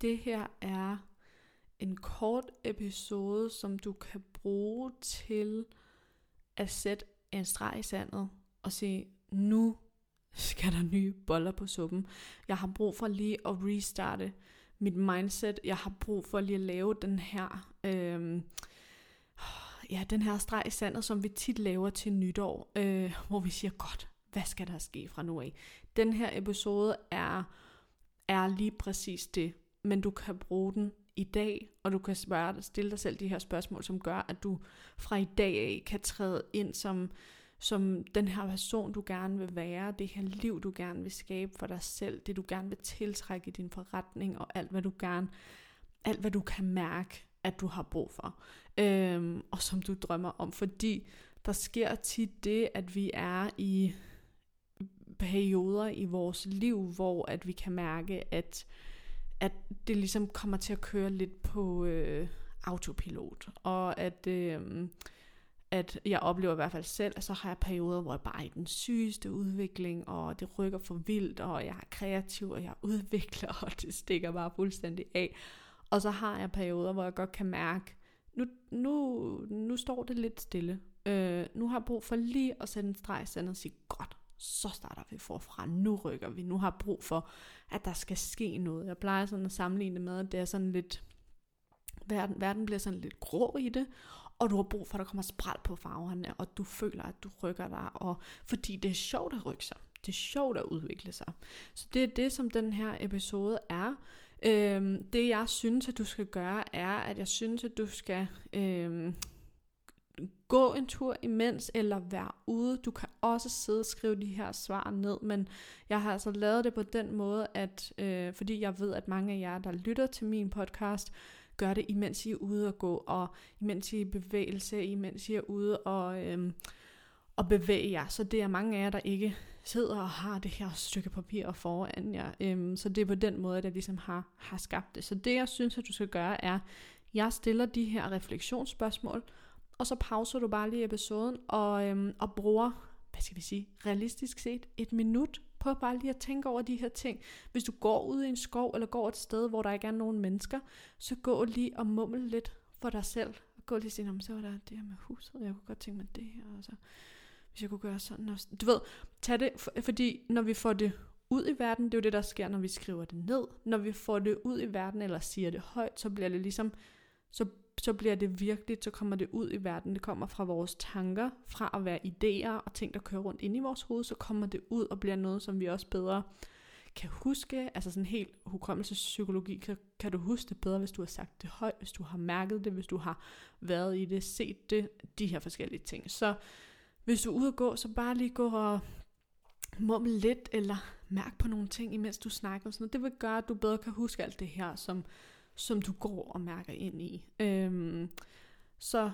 Det her er en kort episode, som du kan bruge til at sætte en streg i sandet og sige, nu skal der nye boller på suppen. Jeg har brug for lige at restarte mit mindset. Jeg har brug for lige at lave den her, øh, ja, den her streg i sandet, som vi tit laver til nytår, øh, hvor vi siger, godt, hvad skal der ske fra nu af? Den her episode er, er lige præcis det, men du kan bruge den i dag, og du kan spørge, stille dig selv de her spørgsmål, som gør, at du fra i dag af kan træde ind som, som den her person, du gerne vil være, det her liv, du gerne vil skabe for dig selv, det du gerne vil tiltrække i din forretning, og alt hvad du gerne, alt hvad du kan mærke, at du har brug for, øhm, og som du drømmer om, fordi der sker tit det, at vi er i perioder i vores liv, hvor at vi kan mærke, at at det ligesom kommer til at køre lidt på øh, autopilot, og at, øh, at jeg oplever i hvert fald selv, at så har jeg perioder, hvor jeg bare er i den sygeste udvikling, og det rykker for vildt, og jeg er kreativ, og jeg udvikler, og det stikker bare fuldstændig af. Og så har jeg perioder, hvor jeg godt kan mærke, nu, nu, nu står det lidt stille. Øh, nu har jeg brug for lige at sætte en streg i sandet og sige, godt, så starter vi forfra, nu rykker vi, nu har brug for, at der skal ske noget. Jeg plejer sådan at sammenligne det med, at det er sådan lidt, verden, verden bliver sådan lidt grå i det, og du har brug for, at der kommer spræl på farverne, og du føler, at du rykker dig, og fordi det er sjovt at rykke sig. Det er sjovt at udvikle sig. Så det er det, som den her episode er. Øhm, det jeg synes, at du skal gøre, er, at jeg synes, at du skal øhm, gå en tur imens, eller være ude. Du kan også sidde og skrive de her svar ned, men jeg har altså lavet det på den måde, at øh, fordi jeg ved, at mange af jer, der lytter til min podcast, gør det, imens I er ude og gå, og imens I er i bevægelse, imens I er ude og, øh, og bevæge jer. Så det er mange af jer, der ikke sidder og har det her stykke papir foran jer. Øh, så det er på den måde, at jeg ligesom har, har skabt det. Så det, jeg synes, at du skal gøre, er, jeg stiller de her refleksionsspørgsmål, og så pauser du bare lige episoden og, øhm, og bruger, hvad skal vi sige, realistisk set et minut på bare lige at tænke over de her ting. Hvis du går ud i en skov eller går et sted, hvor der ikke er nogen mennesker, så gå lige og mumle lidt for dig selv. Og gå lige og sige, så var der det her med huset, jeg kunne godt tænke mig det her. Og så, hvis jeg kunne gøre sådan også. Du ved, tag det, for, fordi når vi får det ud i verden, det er jo det, der sker, når vi skriver det ned. Når vi får det ud i verden, eller siger det højt, så bliver det ligesom, så så bliver det virkelig, så kommer det ud i verden. Det kommer fra vores tanker, fra at være idéer og ting, der kører rundt inde i vores hoved, så kommer det ud og bliver noget, som vi også bedre kan huske. Altså sådan helt hukommelsespsykologi, kan, kan du huske det bedre, hvis du har sagt det højt, hvis du har mærket det, hvis du har været i det, set det, de her forskellige ting. Så hvis du er ude at gå, så bare lige gå og mumle lidt, eller mærk på nogle ting, imens du snakker. Og sådan noget. Det vil gøre, at du bedre kan huske alt det her, som som du går og mærker ind i. Øhm, så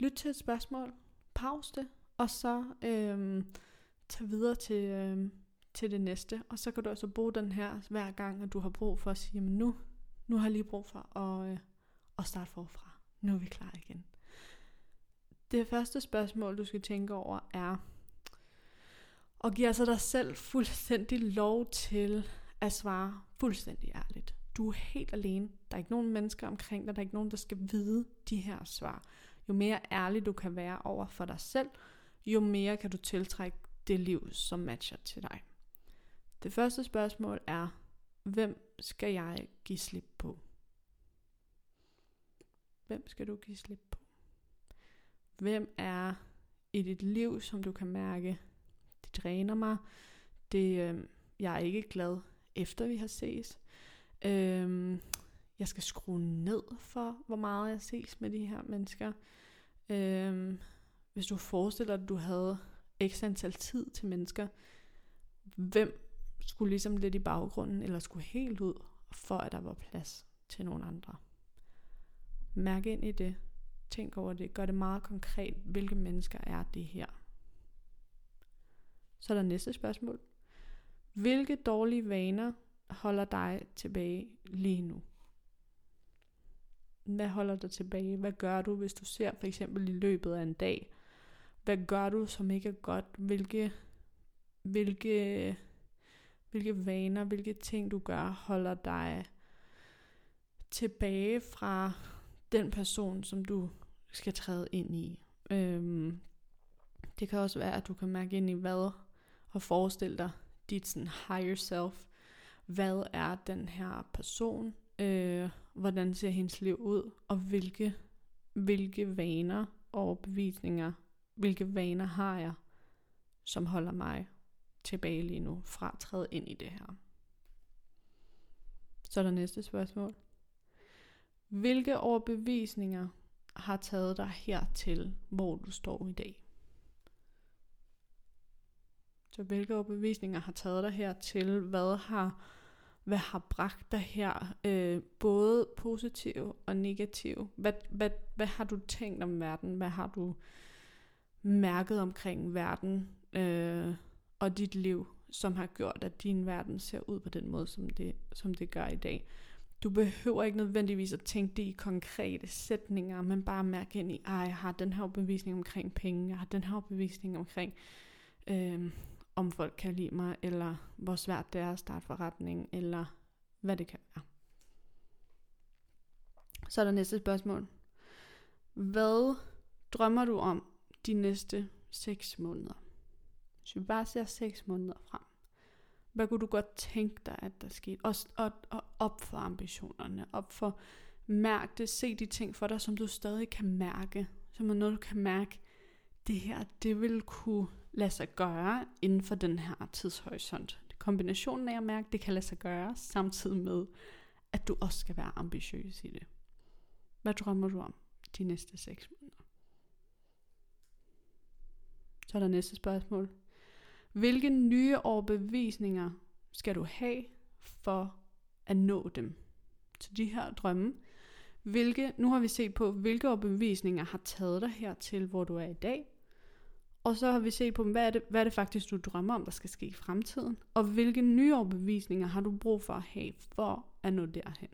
lyt til et spørgsmål, pause det, og så øhm, tag videre til, øhm, til det næste. Og så kan du også bruge den her hver gang, at du har brug for at sige, men nu, nu har jeg lige brug for at, øh, at starte forfra. Nu er vi klar igen. Det første spørgsmål, du skal tænke over, er, og giver altså dig selv fuldstændig lov til at svare fuldstændig ærligt. Du er helt alene. Der er ikke nogen mennesker omkring dig. Der er ikke nogen, der skal vide de her svar. Jo mere ærlig du kan være over for dig selv, jo mere kan du tiltrække det liv, som matcher til dig. Det første spørgsmål er, hvem skal jeg give slip på? Hvem skal du give slip på? Hvem er i dit liv, som du kan mærke, det dræner mig, det, øh, jeg er ikke glad efter vi har ses, Øhm, jeg skal skrue ned for, hvor meget jeg ses med de her mennesker. Øhm, hvis du forestiller dig, at du havde x antal tid til mennesker, hvem skulle ligesom lidt i baggrunden, eller skulle helt ud, for at der var plads til nogle andre. Mærk ind i det. Tænk over det. Gør det meget konkret. Hvilke mennesker er det her? Så er der næste spørgsmål. Hvilke dårlige vaner holder dig tilbage lige nu? Hvad holder dig tilbage? Hvad gør du, hvis du ser for eksempel i løbet af en dag? Hvad gør du, som ikke er godt? Hvilke, hvilke, hvilke vaner, hvilke ting du gør, holder dig tilbage fra den person, som du skal træde ind i. Øhm, det kan også være, at du kan mærke ind i hvad, og forestille dig dit sådan higher self. Hvad er den her person? Øh, hvordan ser hendes liv ud? Og hvilke, hvilke vaner og bevisninger, hvilke vaner har jeg, som holder mig tilbage lige nu fra at træde ind i det her. Så er der næste spørgsmål. Hvilke overbevisninger har taget dig hertil, hvor du står i dag? Så hvilke overbevisninger har taget dig hertil? Hvad har, hvad har bragt dig her? Øh, både positiv og negativ. Hvad, hvad, hvad har du tænkt om verden? Hvad har du mærket omkring verden øh, og dit liv, som har gjort, at din verden ser ud på den måde, som det, som det gør i dag? Du behøver ikke nødvendigvis at tænke det i konkrete sætninger, men bare mærke ind i, at jeg har den her bevisning omkring penge, jeg har den her bevisning omkring, øh, om folk kan lide mig, eller hvor svært det er at starte forretning, eller hvad det kan være. Så er der næste spørgsmål. Hvad drømmer du om de næste 6 måneder? Hvis vi bare ser 6 måneder frem. Hvad kunne du godt tænke dig, at der skete? Og, og, og op for ambitionerne. Op for mærk det. Se de ting for dig, som du stadig kan mærke. Som er noget, du kan mærke. Det her, det vil kunne lade sig gøre inden for den her tidshorisont. Kombinationen af at mærke, at det kan lade sig gøre, samtidig med, at du også skal være ambitiøs i det. Hvad drømmer du om de næste 6 måneder? Så er der næste spørgsmål. Hvilke nye overbevisninger skal du have for at nå dem? Så de her drømme. Hvilke, nu har vi set på, hvilke overbevisninger har taget dig hertil, hvor du er i dag. Og så har vi set på, hvad er, det, hvad er det faktisk, du drømmer om, der skal ske i fremtiden? Og hvilke nye overbevisninger har du brug for at have, for at nå derhen?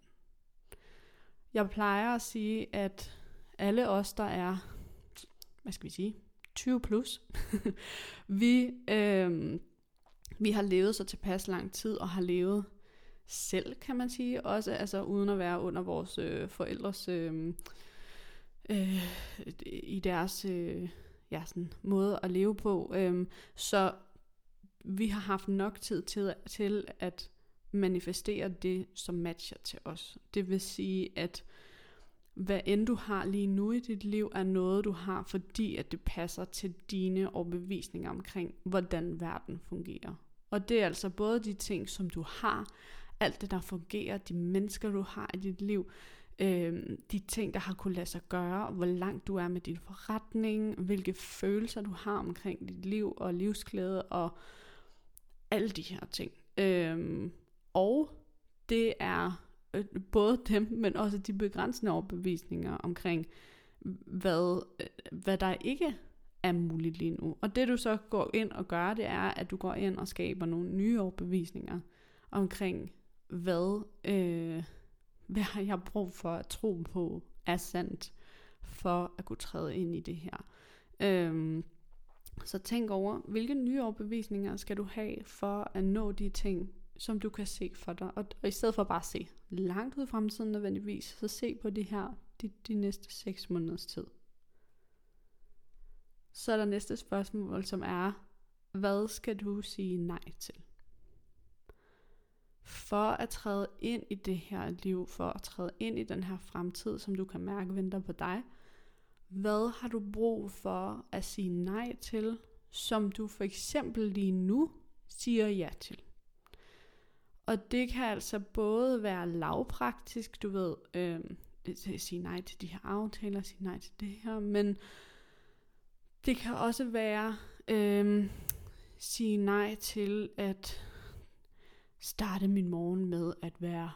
Jeg plejer at sige, at alle os, der er, hvad skal vi sige, 20 plus, vi, øh, vi har levet så tilpas lang tid, og har levet selv, kan man sige, også altså uden at være under vores øh, forældres, øh, øh, i deres øh, ja, sådan, måde at leve på. Øhm, så vi har haft nok tid til, til at manifestere det, som matcher til os. Det vil sige, at hvad end du har lige nu i dit liv, er noget, du har, fordi at det passer til dine overbevisninger omkring, hvordan verden fungerer. Og det er altså både de ting, som du har, alt det, der fungerer, de mennesker, du har i dit liv, øh, de ting, der har kunnet lade sig gøre, hvor langt du er med din forretning, hvilke følelser du har omkring dit liv og livsglæde og alle de her ting. Øh, og det er øh, både dem, men også de begrænsende overbevisninger omkring, hvad, øh, hvad der ikke er muligt lige nu. Og det du så går ind og gør, det er, at du går ind og skaber nogle nye overbevisninger omkring, hvad, øh, hvad har jeg brug for at tro på er sandt, for at kunne træde ind i det her. Øhm, så tænk over, hvilke nye overbevisninger skal du have for at nå de ting, som du kan se for dig. Og, og i stedet for bare at se langt ud i fremtiden nødvendigvis, så se på det her de, de næste 6 måneders tid. Så er der næste spørgsmål, som er, hvad skal du sige nej til? For at træde ind i det her liv, for at træde ind i den her fremtid, som du kan mærke venter på dig, hvad har du brug for at sige nej til, som du for eksempel lige nu siger ja til? Og det kan altså både være lavpraktisk, du ved, øh, sige nej til de her aftaler, sige nej til det her, men det kan også være øh, sige nej til at starte min morgen med at være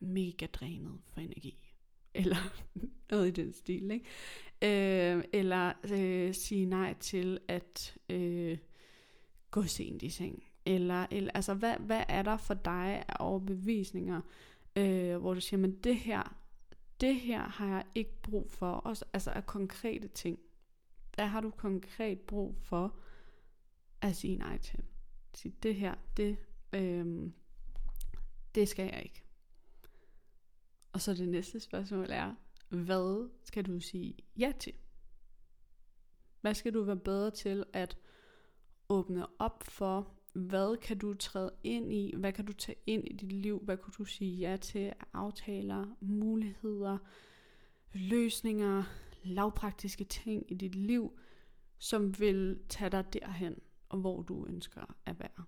mega drænet for energi. Eller noget i den stil, ikke? Øh, eller øh, sige nej til at øh, gå sent i seng. Eller, eller altså, hvad, hvad er der for dig af overbevisninger, øh, hvor du siger, men det her, det her har jeg ikke brug for, også, altså af konkrete ting. Hvad har du konkret brug for at sige nej til? Sige, det her, det, Øhm, det skal jeg ikke. Og så det næste spørgsmål er, hvad skal du sige ja til? Hvad skal du være bedre til at åbne op for? Hvad kan du træde ind i? Hvad kan du tage ind i dit liv? Hvad kan du sige ja til aftaler, muligheder, løsninger, lavpraktiske ting i dit liv, som vil tage dig derhen, og hvor du ønsker at være?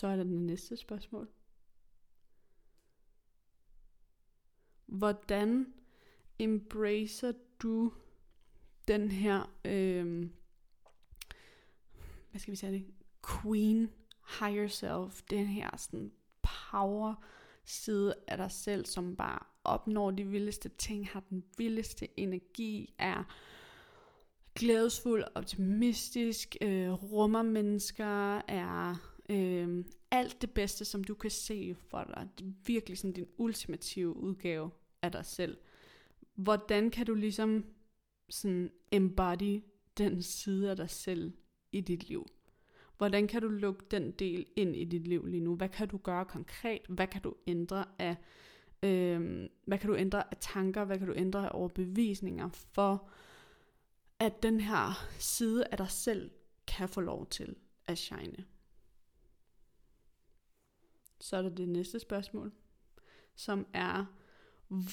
Så er der det næste spørgsmål. Hvordan embracer du den her, øh, hvad skal vi sige det, queen higher self, den her sådan power side af dig selv, som bare opnår de vildeste ting, har den vildeste energi, er glædesfuld, optimistisk, øh, rummer mennesker, er øh, alt det bedste, som du kan se for dig. Det er virkelig sådan din ultimative udgave af dig selv. Hvordan kan du ligesom sådan embody den side af dig selv i dit liv? Hvordan kan du lukke den del ind i dit liv lige nu? Hvad kan du gøre konkret? Hvad kan du ændre af, øh, hvad kan du ændre af tanker? Hvad kan du ændre af overbevisninger for, at den her side af dig selv kan få lov til at shine? Så er der det næste spørgsmål, som er,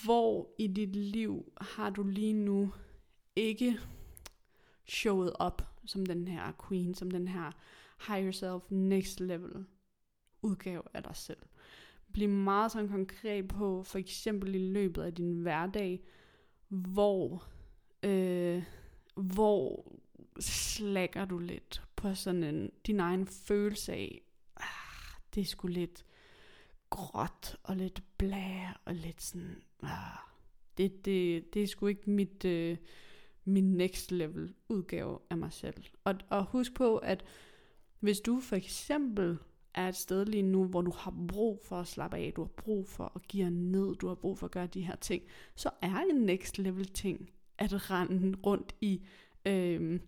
hvor i dit liv har du lige nu ikke showet op som den her queen, som den her higher self, next level udgave af dig selv. Bliv meget sådan konkret på, for eksempel i løbet af din hverdag, hvor, øh, hvor slækker du lidt på sådan en, din egen følelse af, ah, det er sgu lidt gråt og lidt blæ og lidt sådan, ah, det, det, det er sgu ikke mit, øh, min next level udgave af mig selv. Og, og husk på, at hvis du for eksempel er et sted lige nu, hvor du har brug for at slappe af, du har brug for at give ned, du har brug for at gøre de her ting, så er en next level ting at rende rundt i øh,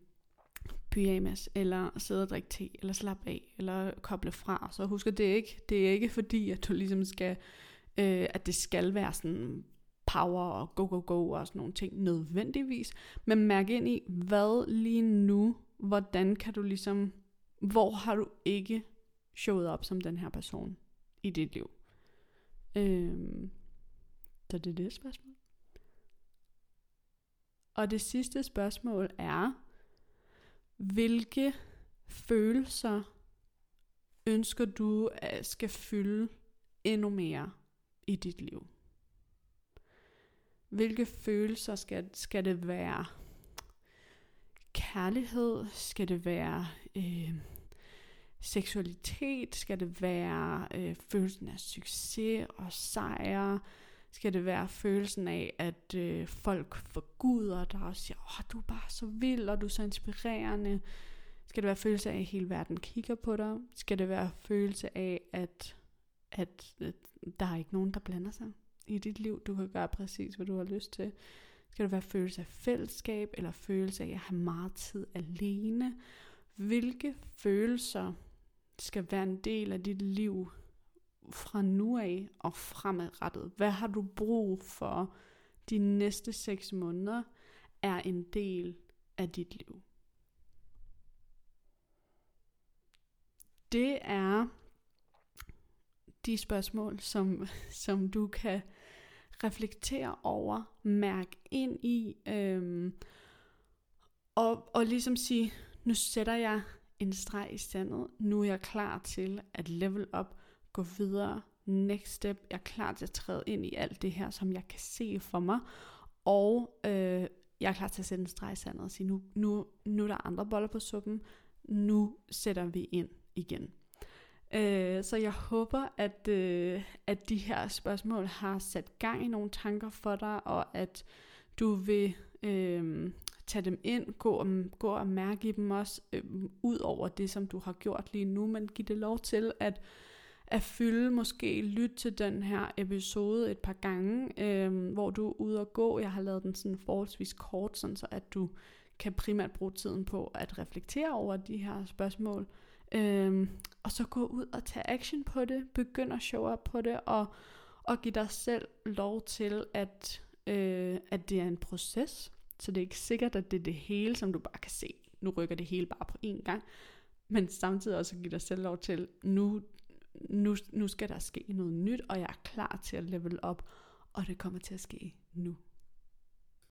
pyjamas, eller sidde og drikke te, eller slappe af, eller koble fra. Så husk, at det er ikke, det er ikke fordi, at du ligesom skal, øh, at det skal være sådan power og go, go, go og sådan nogle ting nødvendigvis. Men mærk ind i, hvad lige nu, hvordan kan du ligesom, hvor har du ikke showet op som den her person i dit liv? Øhm, så det er det spørgsmål. Og det sidste spørgsmål er, hvilke følelser ønsker du at skal fylde endnu mere i dit liv? Hvilke følelser skal, skal det være? Kærlighed? Skal det være øh, seksualitet? Skal det være øh, følelsen af succes og sejr? Skal det være følelsen af, at øh, folk forguder dig og siger, åh, du er bare så vild, og du er så inspirerende? Skal det være følelse af, at hele verden kigger på dig? Skal det være følelse af, at, at, at der er ikke nogen, der blander sig i dit liv? Du kan gøre præcis, hvad du har lyst til. Skal det være følelse af fællesskab, eller følelse af at har meget tid alene? Hvilke følelser skal være en del af dit liv fra nu af og fremadrettet? Hvad har du brug for de næste 6 måneder er en del af dit liv? Det er de spørgsmål, som, som du kan reflektere over, mærke ind i, øhm, og, og ligesom sige, nu sætter jeg en streg i sandet, nu er jeg klar til at level up, gå videre, next step, jeg er klar til at træde ind i alt det her, som jeg kan se for mig, og øh, jeg er klar til at sætte en streg i sandet og sige, nu, nu, nu er der andre boller på suppen, nu sætter vi ind igen. Øh, så jeg håber, at, øh, at de her spørgsmål har sat gang i nogle tanker for dig, og at du vil øh, tage dem ind, gå og, gå og mærke i dem også, øh, ud over det, som du har gjort lige nu, men giv det lov til at, at fylde, måske lytte til den her episode et par gange, øh, hvor du er ude og gå. Jeg har lavet den sådan forholdsvis kort, sådan så at du kan primært bruge tiden på at reflektere over de her spørgsmål, Øhm, og så gå ud og tage action på det, begynd at show up på det, og, og give dig selv lov til, at, øh, at det er en proces. Så det er ikke sikkert, at det er det hele, som du bare kan se. Nu rykker det hele bare på én gang. Men samtidig også give dig selv lov til, nu, nu, nu skal der ske noget nyt, og jeg er klar til at level op, og det kommer til at ske nu.